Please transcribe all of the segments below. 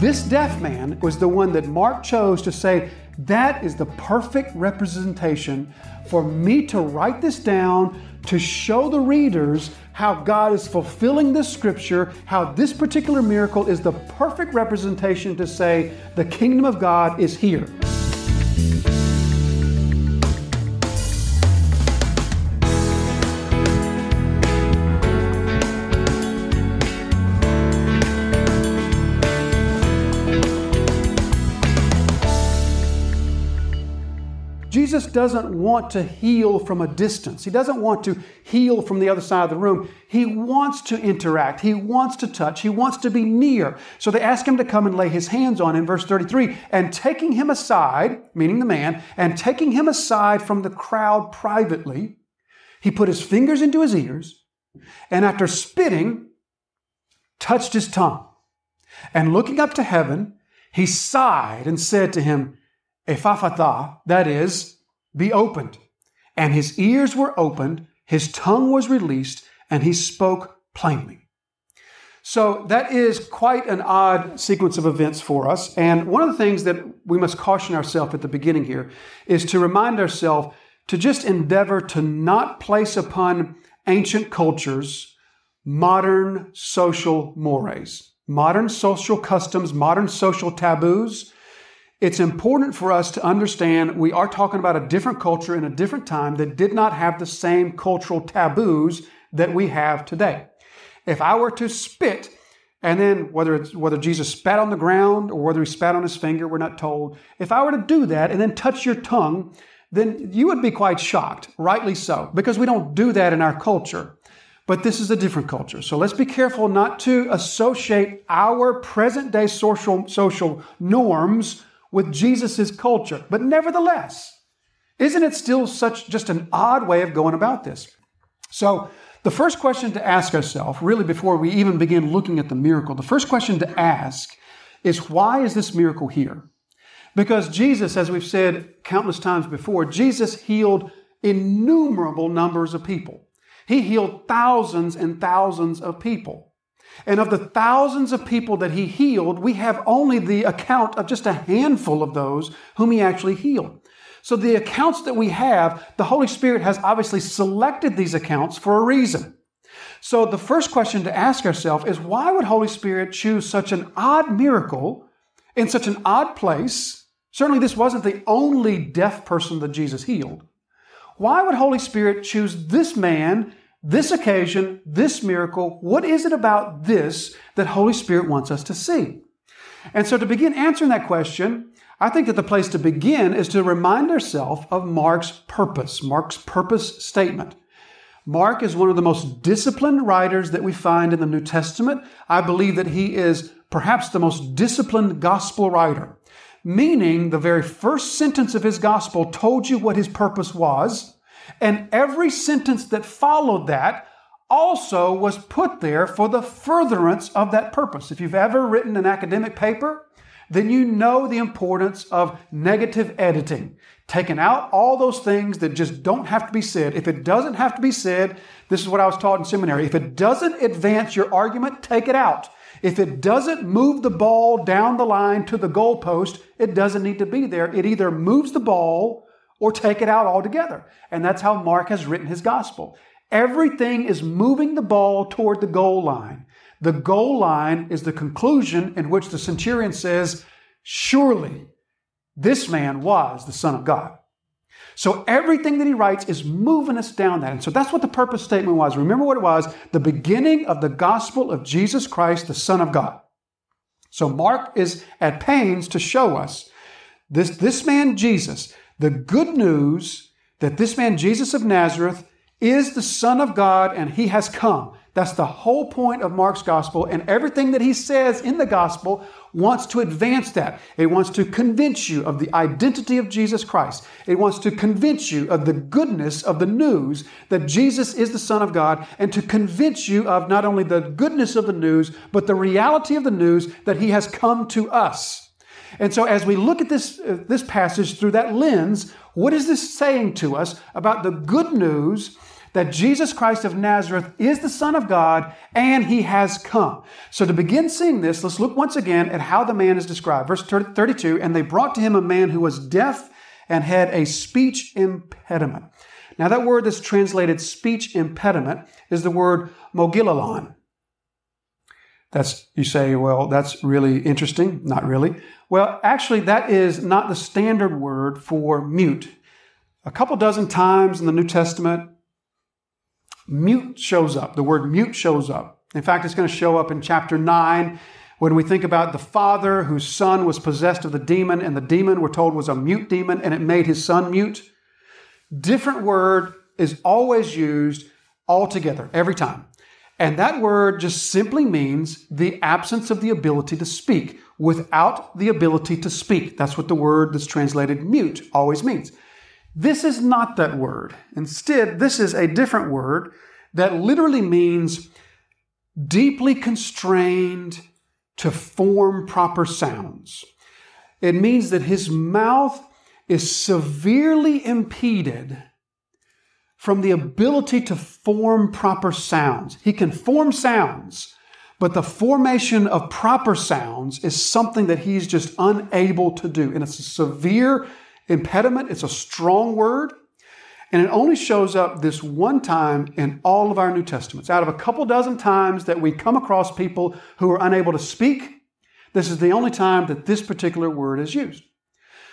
This deaf man was the one that Mark chose to say, that is the perfect representation for me to write this down to show the readers how God is fulfilling this scripture, how this particular miracle is the perfect representation to say the kingdom of God is here. Doesn't want to heal from a distance. He doesn't want to heal from the other side of the room. He wants to interact. He wants to touch. He wants to be near. So they ask him to come and lay his hands on him, verse 33. And taking him aside, meaning the man, and taking him aside from the crowd privately, he put his fingers into his ears, and after spitting, touched his tongue. And looking up to heaven, he sighed and said to him, Ephphatha, that is, be opened. And his ears were opened, his tongue was released, and he spoke plainly. So that is quite an odd sequence of events for us. And one of the things that we must caution ourselves at the beginning here is to remind ourselves to just endeavor to not place upon ancient cultures modern social mores, modern social customs, modern social taboos it's important for us to understand we are talking about a different culture in a different time that did not have the same cultural taboos that we have today. If I were to spit, and then whether it's whether Jesus spat on the ground or whether he spat on his finger, we're not told. If I were to do that and then touch your tongue, then you would be quite shocked, rightly so, because we don't do that in our culture. But this is a different culture. So let's be careful not to associate our present day social, social norms with Jesus' culture. But nevertheless, isn't it still such just an odd way of going about this? So, the first question to ask ourselves, really before we even begin looking at the miracle, the first question to ask is why is this miracle here? Because Jesus, as we've said countless times before, Jesus healed innumerable numbers of people. He healed thousands and thousands of people. And of the thousands of people that he healed, we have only the account of just a handful of those whom he actually healed. So the accounts that we have, the Holy Spirit has obviously selected these accounts for a reason. So the first question to ask ourselves is why would Holy Spirit choose such an odd miracle in such an odd place? Certainly this wasn't the only deaf person that Jesus healed. Why would Holy Spirit choose this man this occasion, this miracle, what is it about this that Holy Spirit wants us to see? And so to begin answering that question, I think that the place to begin is to remind ourselves of Mark's purpose, Mark's purpose statement. Mark is one of the most disciplined writers that we find in the New Testament. I believe that he is perhaps the most disciplined gospel writer, meaning the very first sentence of his gospel told you what his purpose was. And every sentence that followed that also was put there for the furtherance of that purpose. If you've ever written an academic paper, then you know the importance of negative editing. Taking out all those things that just don't have to be said. If it doesn't have to be said, this is what I was taught in seminary. If it doesn't advance your argument, take it out. If it doesn't move the ball down the line to the goalpost, it doesn't need to be there. It either moves the ball or take it out altogether. And that's how Mark has written his gospel. Everything is moving the ball toward the goal line. The goal line is the conclusion in which the centurion says, Surely this man was the Son of God. So everything that he writes is moving us down that. And so that's what the purpose statement was. Remember what it was the beginning of the gospel of Jesus Christ, the Son of God. So Mark is at pains to show us this, this man, Jesus, the good news that this man, Jesus of Nazareth, is the Son of God and he has come. That's the whole point of Mark's gospel, and everything that he says in the gospel wants to advance that. It wants to convince you of the identity of Jesus Christ. It wants to convince you of the goodness of the news that Jesus is the Son of God, and to convince you of not only the goodness of the news, but the reality of the news that he has come to us. And so, as we look at this, uh, this passage through that lens, what is this saying to us about the good news that Jesus Christ of Nazareth is the Son of God and he has come. So to begin seeing this, let's look once again at how the man is described. Verse 32 And they brought to him a man who was deaf and had a speech impediment. Now, that word that's translated speech impediment is the word mogilalon. That's, you say, well, that's really interesting. Not really. Well, actually, that is not the standard word for mute. A couple dozen times in the New Testament, mute shows up. The word mute shows up. In fact, it's going to show up in chapter 9 when we think about the father whose son was possessed of the demon, and the demon, we're told, was a mute demon, and it made his son mute. Different word is always used all together, every time. And that word just simply means the absence of the ability to speak, without the ability to speak. That's what the word that's translated mute always means. This is not that word. Instead, this is a different word that literally means deeply constrained to form proper sounds. It means that his mouth is severely impeded from the ability to form proper sounds. He can form sounds, but the formation of proper sounds is something that he's just unable to do. And it's a severe impediment, it's a strong word. And it only shows up this one time in all of our New Testaments. Out of a couple dozen times that we come across people who are unable to speak, this is the only time that this particular word is used.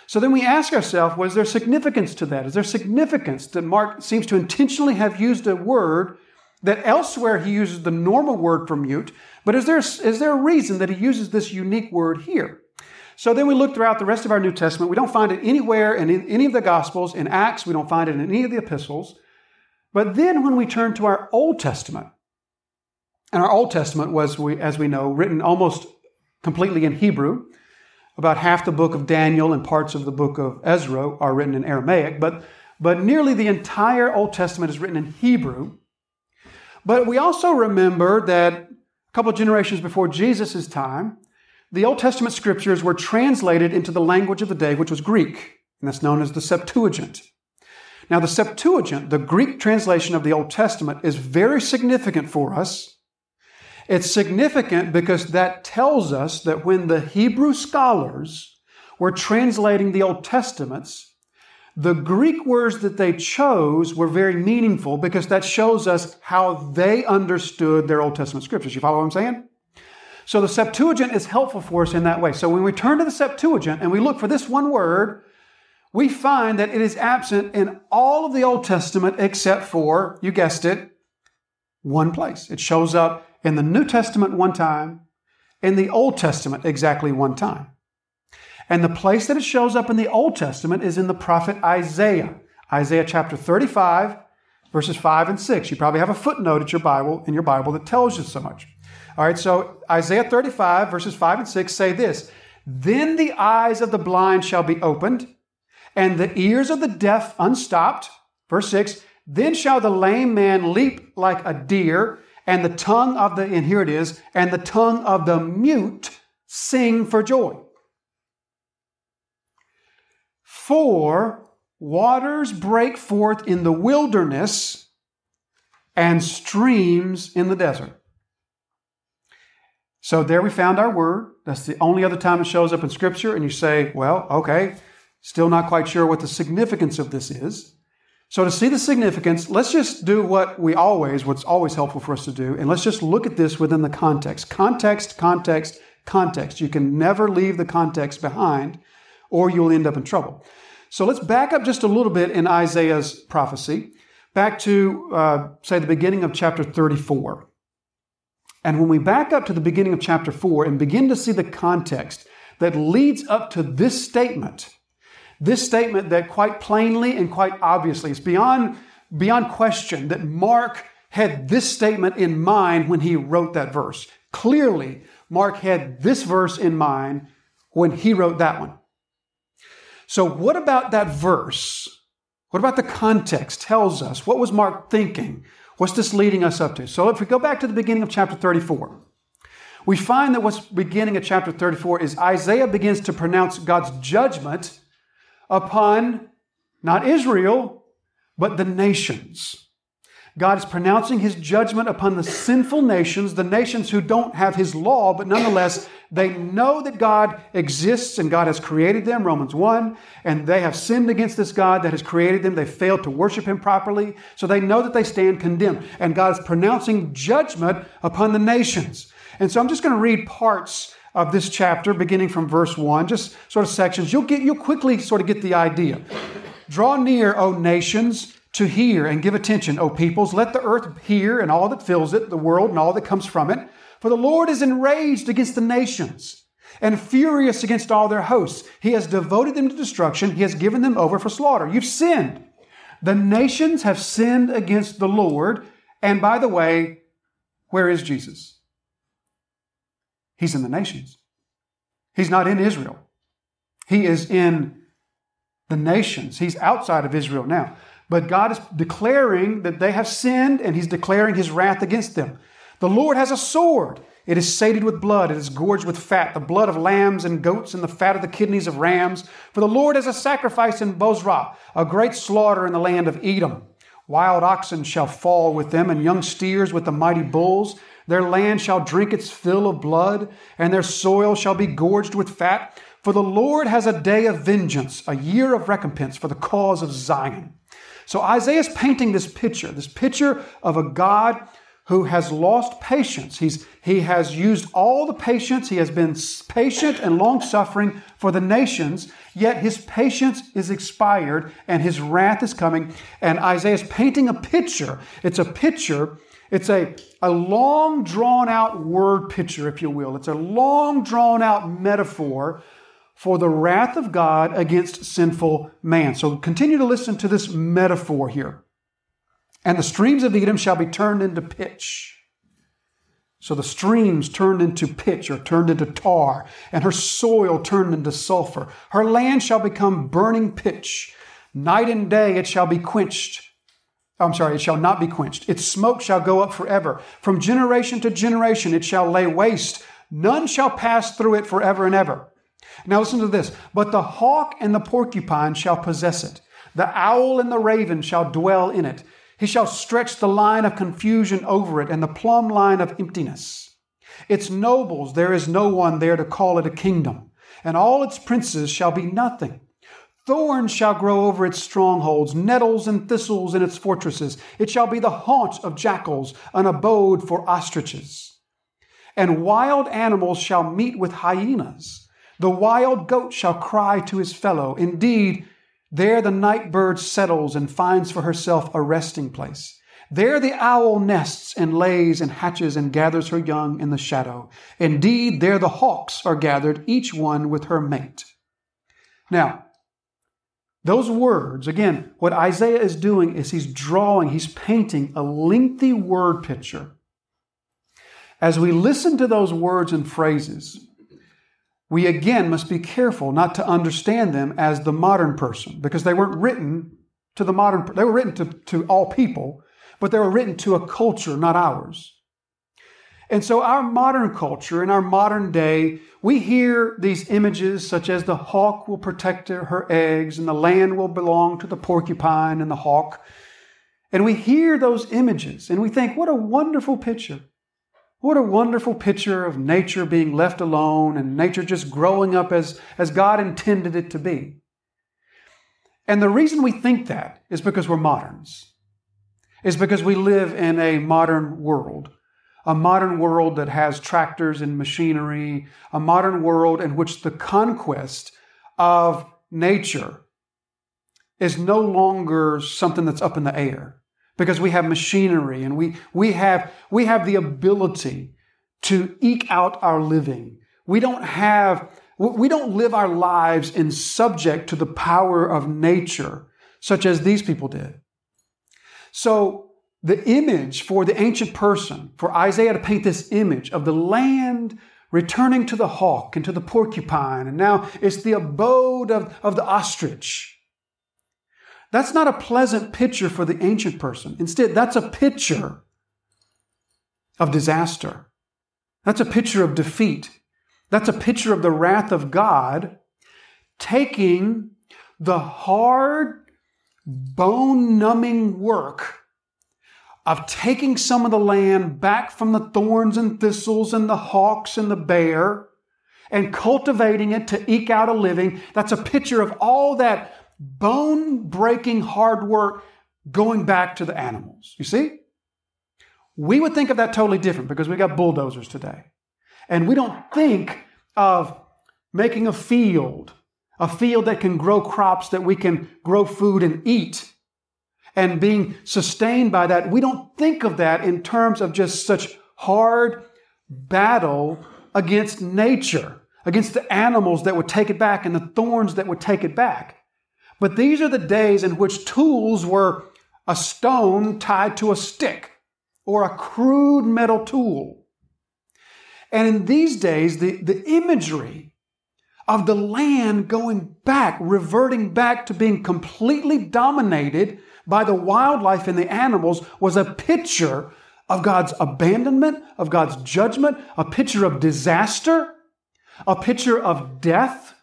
So then we ask ourselves, was there significance to that? Is there significance that Mark seems to intentionally have used a word that elsewhere he uses the normal word for mute, but is there, is there a reason that he uses this unique word here? So then we look throughout the rest of our New Testament. We don't find it anywhere in any of the Gospels, in Acts, we don't find it in any of the epistles. But then when we turn to our Old Testament, and our Old Testament was, as we know, written almost completely in Hebrew, about half the book of Daniel and parts of the book of Ezra are written in Aramaic, but, but nearly the entire Old Testament is written in Hebrew. But we also remember that a couple generations before Jesus' time, the Old Testament scriptures were translated into the language of the day, which was Greek, and that's known as the Septuagint. Now, the Septuagint, the Greek translation of the Old Testament, is very significant for us it's significant because that tells us that when the Hebrew scholars were translating the Old Testaments, the Greek words that they chose were very meaningful because that shows us how they understood their Old Testament scriptures. You follow what I'm saying? So the Septuagint is helpful for us in that way. So when we turn to the Septuagint and we look for this one word, we find that it is absent in all of the Old Testament except for, you guessed it, one place. It shows up in the New Testament one time, in the Old Testament exactly one time. And the place that it shows up in the Old Testament is in the prophet Isaiah. Isaiah chapter 35, verses 5 and 6. You probably have a footnote at your Bible in your Bible that tells you so much. All right, so Isaiah 35, verses 5 and 6 say this Then the eyes of the blind shall be opened, and the ears of the deaf unstopped. Verse 6 Then shall the lame man leap like a deer, and the tongue of the, and here it is, and the tongue of the mute sing for joy. For waters break forth in the wilderness and streams in the desert. So there we found our word. That's the only other time it shows up in Scripture. And you say, well, okay, still not quite sure what the significance of this is. So to see the significance, let's just do what we always, what's always helpful for us to do, and let's just look at this within the context. Context, context, context. You can never leave the context behind, or you'll end up in trouble. So let's back up just a little bit in Isaiah's prophecy, back to, uh, say, the beginning of chapter 34. And when we back up to the beginning of chapter 4 and begin to see the context that leads up to this statement, this statement that quite plainly and quite obviously, it's beyond, beyond question that Mark had this statement in mind when he wrote that verse. Clearly, Mark had this verse in mind when he wrote that one. So, what about that verse? What about the context tells us? What was Mark thinking? What's this leading us up to? So, if we go back to the beginning of chapter 34, we find that what's beginning of chapter 34 is Isaiah begins to pronounce God's judgment upon not Israel, but the nations. God is pronouncing his judgment upon the sinful nations, the nations who don't have his law, but nonetheless, they know that God exists and God has created them, Romans 1, and they have sinned against this God that has created them. They failed to worship him properly, so they know that they stand condemned. And God is pronouncing judgment upon the nations. And so I'm just going to read parts of this chapter, beginning from verse 1, just sort of sections. You'll, get, you'll quickly sort of get the idea. Draw near, O nations to hear and give attention, O peoples. Let the earth hear and all that fills it, the world and all that comes from it. For the Lord is enraged against the nations and furious against all their hosts. He has devoted them to destruction. He has given them over for slaughter. You've sinned. The nations have sinned against the Lord. And by the way, where is Jesus? He's in the nations. He's not in Israel. He is in the nations. He's outside of Israel now. But God is declaring that they have sinned and He's declaring His wrath against them. The Lord has a sword. It is sated with blood. It is gorged with fat, the blood of lambs and goats and the fat of the kidneys of rams. For the Lord has a sacrifice in Bozrah, a great slaughter in the land of Edom. Wild oxen shall fall with them, and young steers with the mighty bulls. Their land shall drink its fill of blood, and their soil shall be gorged with fat. For the Lord has a day of vengeance, a year of recompense for the cause of Zion. So Isaiah is painting this picture, this picture of a God who has lost patience. He's, he has used all the patience. He has been patient and long suffering for the nations, yet his patience is expired and his wrath is coming. And Isaiah is painting a picture. It's a picture, it's a, a long drawn out word picture, if you will. It's a long drawn out metaphor for the wrath of God against sinful man. So continue to listen to this metaphor here. And the streams of Edom shall be turned into pitch. So the streams turned into pitch or turned into tar, and her soil turned into sulfur. Her land shall become burning pitch. Night and day it shall be quenched. I'm sorry, it shall not be quenched. Its smoke shall go up forever. From generation to generation it shall lay waste. None shall pass through it forever and ever. Now listen to this. But the hawk and the porcupine shall possess it. The owl and the raven shall dwell in it. He shall stretch the line of confusion over it and the plumb line of emptiness. Its nobles, there is no one there to call it a kingdom, and all its princes shall be nothing. Thorns shall grow over its strongholds, nettles and thistles in its fortresses. It shall be the haunt of jackals, an abode for ostriches. And wild animals shall meet with hyenas. The wild goat shall cry to his fellow. Indeed, there the night bird settles and finds for herself a resting place. There the owl nests and lays and hatches and gathers her young in the shadow. Indeed, there the hawks are gathered, each one with her mate. Now, those words, again, what Isaiah is doing is he's drawing, he's painting a lengthy word picture. As we listen to those words and phrases, we again must be careful not to understand them as the modern person because they weren't written to the modern, they were written to, to all people, but they were written to a culture, not ours. And so, our modern culture, in our modern day, we hear these images such as the hawk will protect her eggs and the land will belong to the porcupine and the hawk. And we hear those images and we think, what a wonderful picture. What a wonderful picture of nature being left alone and nature just growing up as, as God intended it to be. And the reason we think that is because we're moderns, is because we live in a modern world, a modern world that has tractors and machinery, a modern world in which the conquest of nature is no longer something that's up in the air because we have machinery and we, we, have, we have the ability to eke out our living. We don't have, we don't live our lives in subject to the power of nature, such as these people did. So the image for the ancient person, for Isaiah to paint this image of the land returning to the hawk and to the porcupine, and now it's the abode of, of the ostrich. That's not a pleasant picture for the ancient person. Instead, that's a picture of disaster. That's a picture of defeat. That's a picture of the wrath of God taking the hard, bone numbing work of taking some of the land back from the thorns and thistles and the hawks and the bear and cultivating it to eke out a living. That's a picture of all that bone breaking hard work going back to the animals. You see? We would think of that totally different because we got bulldozers today. And we don't think of making a field, a field that can grow crops that we can grow food and eat and being sustained by that. We don't think of that in terms of just such hard battle against nature, against the animals that would take it back and the thorns that would take it back. But these are the days in which tools were a stone tied to a stick or a crude metal tool. And in these days, the, the imagery of the land going back, reverting back to being completely dominated by the wildlife and the animals was a picture of God's abandonment, of God's judgment, a picture of disaster, a picture of death,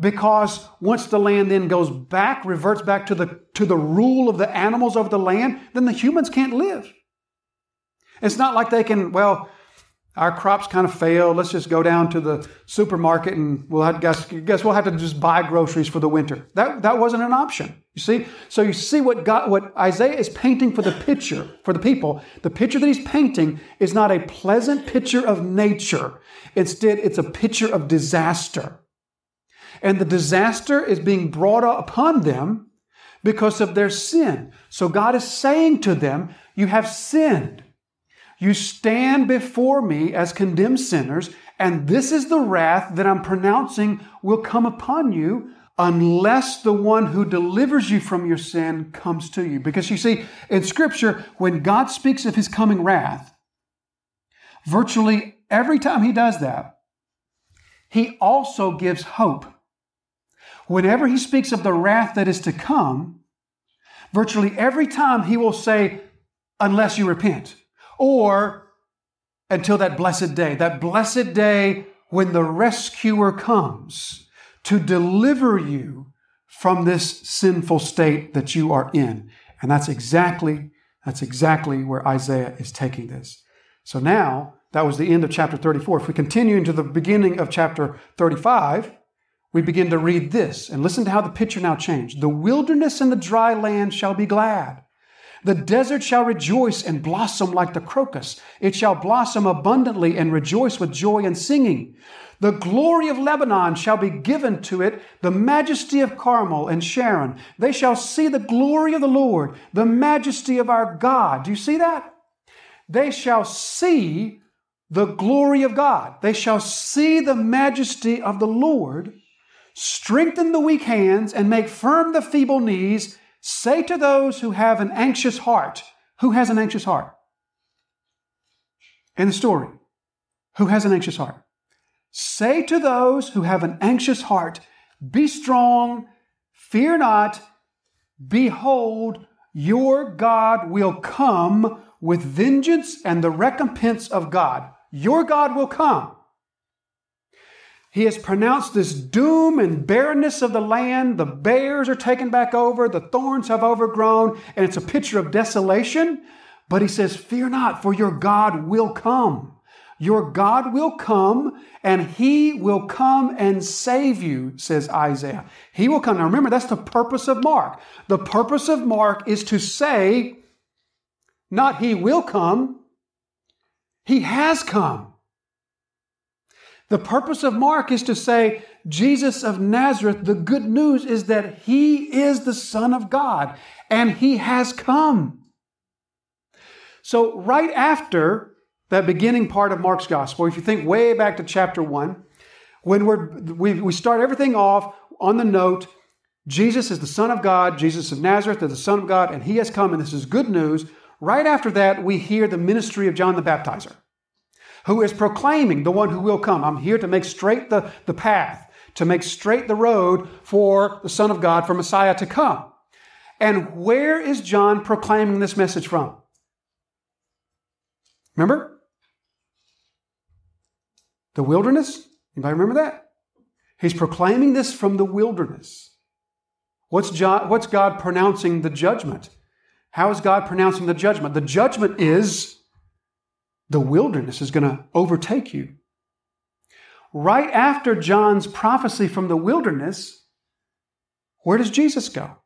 because once the land then goes back, reverts back to the, to the rule of the animals of the land, then the humans can't live. It's not like they can, well, our crops kind of failed. Let's just go down to the supermarket and we'll have, guess, guess we'll have to just buy groceries for the winter. That, that wasn't an option. You see? So you see what God, what Isaiah is painting for the picture, for the people. The picture that he's painting is not a pleasant picture of nature. Instead, it's a picture of disaster. And the disaster is being brought upon them because of their sin. So God is saying to them, you have sinned. You stand before me as condemned sinners, and this is the wrath that I'm pronouncing will come upon you unless the one who delivers you from your sin comes to you. Because you see, in Scripture, when God speaks of his coming wrath, virtually every time he does that, he also gives hope. Whenever he speaks of the wrath that is to come, virtually every time he will say, unless you repent or until that blessed day, that blessed day when the rescuer comes to deliver you from this sinful state that you are in. And that's exactly that's exactly where Isaiah is taking this. So now, that was the end of chapter 34. If we continue into the beginning of chapter 35, we begin to read this and listen to how the picture now changed. The wilderness and the dry land shall be glad. The desert shall rejoice and blossom like the crocus. It shall blossom abundantly and rejoice with joy and singing. The glory of Lebanon shall be given to it, the majesty of Carmel and Sharon. They shall see the glory of the Lord, the majesty of our God. Do you see that? They shall see the glory of God. They shall see the majesty of the Lord, strengthen the weak hands, and make firm the feeble knees. Say to those who have an anxious heart, who has an anxious heart? In the story, who has an anxious heart? Say to those who have an anxious heart, Be strong, fear not, behold, your God will come with vengeance and the recompense of God. Your God will come. He has pronounced this doom and barrenness of the land. The bears are taken back over, the thorns have overgrown, and it's a picture of desolation. But he says, Fear not, for your God will come. Your God will come and he will come and save you, says Isaiah. He will come. Now remember, that's the purpose of Mark. The purpose of Mark is to say, not he will come, he has come. The purpose of Mark is to say, Jesus of Nazareth, the good news is that he is the Son of God and he has come. So, right after that beginning part of Mark's gospel, if you think way back to chapter one, when we're, we, we start everything off on the note, Jesus is the Son of God, Jesus of Nazareth is the Son of God, and he has come, and this is good news. Right after that, we hear the ministry of John the Baptizer who is proclaiming the one who will come. I'm here to make straight the, the path, to make straight the road for the Son of God, for Messiah to come. And where is John proclaiming this message from? Remember? The wilderness? Anybody remember that? He's proclaiming this from the wilderness. What's, John, what's God pronouncing the judgment? How is God pronouncing the judgment? The judgment is the wilderness is going to overtake you. Right after John's prophecy from the wilderness, where does Jesus go?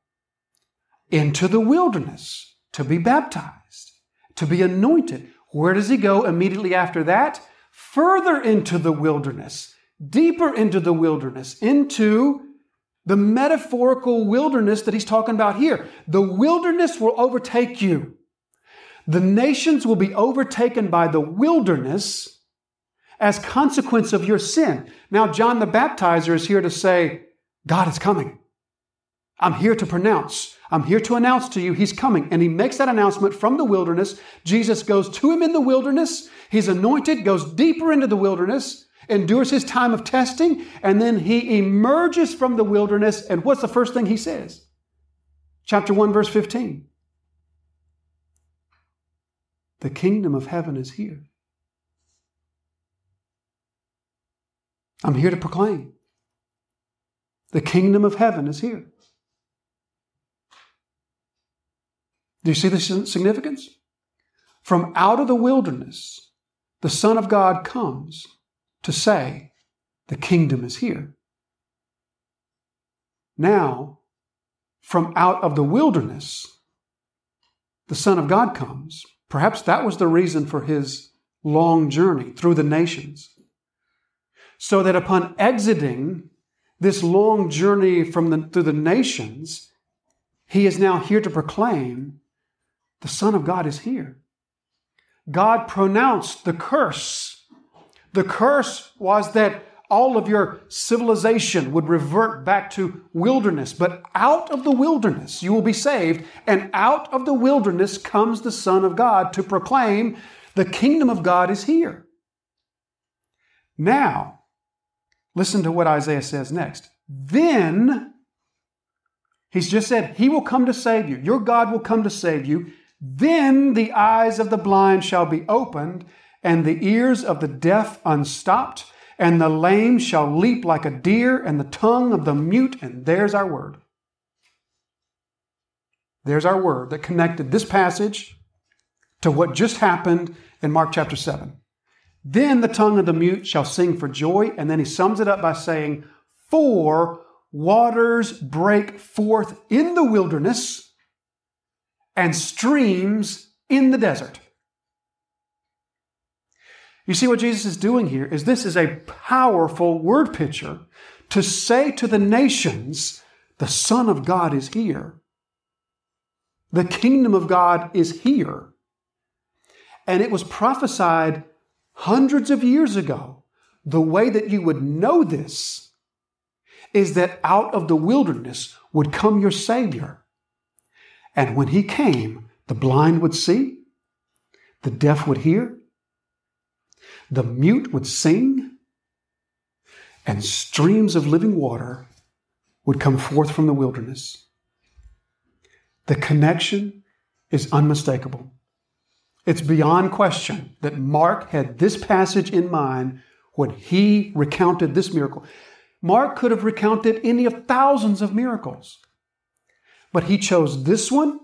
Into the wilderness to be baptized, to be anointed. Where does he go immediately after that? Further into the wilderness, deeper into the wilderness, into the metaphorical wilderness that he's talking about here. The wilderness will overtake you. The nations will be overtaken by the wilderness as consequence of your sin. Now, John the Baptizer is here to say, God is coming. I'm here to pronounce. I'm here to announce to you he's coming. And he makes that announcement from the wilderness. Jesus goes to him in the wilderness. He's anointed, goes deeper into the wilderness, endures his time of testing, and then he emerges from the wilderness. And what's the first thing he says? Chapter 1, verse 15. The kingdom of heaven is here. I'm here to proclaim. The kingdom of heaven is here. Do you see the significance? From out of the wilderness, the Son of God comes to say, The kingdom is here. Now, from out of the wilderness, the Son of God comes Perhaps that was the reason for his long journey through the nations. So that upon exiting this long journey from the, through the nations, he is now here to proclaim the Son of God is here. God pronounced the curse. The curse was that all of your civilization would revert back to wilderness. But out of the wilderness you will be saved, and out of the wilderness comes the Son of God to proclaim the kingdom of God is here. Now, listen to what Isaiah says next. Then, he's just said, He will come to save you. Your God will come to save you. Then the eyes of the blind shall be opened, and the ears of the deaf unstopped and the lame shall leap like a deer, and the tongue of the mute, and there's our word. There's our word that connected this passage to what just happened in Mark chapter 7. Then the tongue of the mute shall sing for joy, and then he sums it up by saying, For waters break forth in the wilderness and streams in the desert. You see what Jesus is doing here is this is a powerful word picture to say to the nations, the Son of God is here. The kingdom of God is here. And it was prophesied hundreds of years ago. The way that you would know this is that out of the wilderness would come your Savior. And when he came, the blind would see, the deaf would hear, the mute would sing, and streams of living water would come forth from the wilderness. The connection is unmistakable. It's beyond question that Mark had this passage in mind when he recounted this miracle. Mark could have recounted any of thousands of miracles, but he chose this one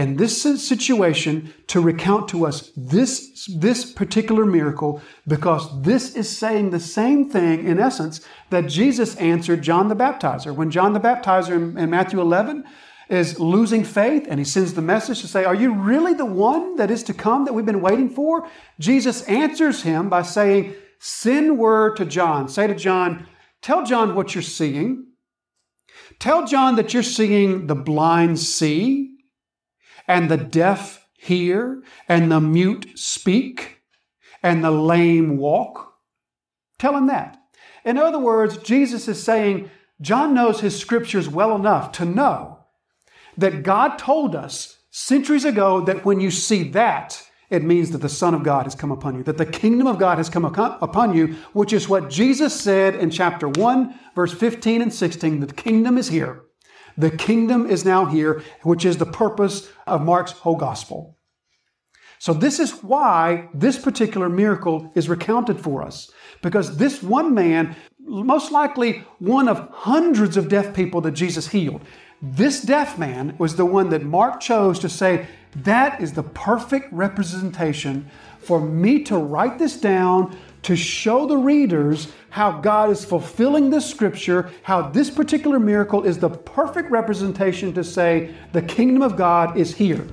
and this situation to recount to us this, this particular miracle because this is saying the same thing in essence that Jesus answered John the Baptizer. When John the Baptizer in, in Matthew 11 is losing faith and he sends the message to say, Are you really the one that is to come that we've been waiting for? Jesus answers him by saying, Send word to John. Say to John, Tell John what you're seeing. Tell John that you're seeing the blind see and the deaf hear, and the mute speak, and the lame walk? Tell him that. In other words, Jesus is saying, John knows his scriptures well enough to know that God told us centuries ago that when you see that, it means that the Son of God has come upon you, that the kingdom of God has come upon you, which is what Jesus said in chapter 1, verse 15 and 16. The kingdom is here. The kingdom is now here, which is the purpose of Mark's whole gospel. So, this is why this particular miracle is recounted for us. Because this one man, most likely one of hundreds of deaf people that Jesus healed, This deaf man was the one that Mark chose to say, that is the perfect representation for me to write this down to show the readers how God is fulfilling this scripture, how this particular miracle is the perfect representation to say the kingdom of God is here.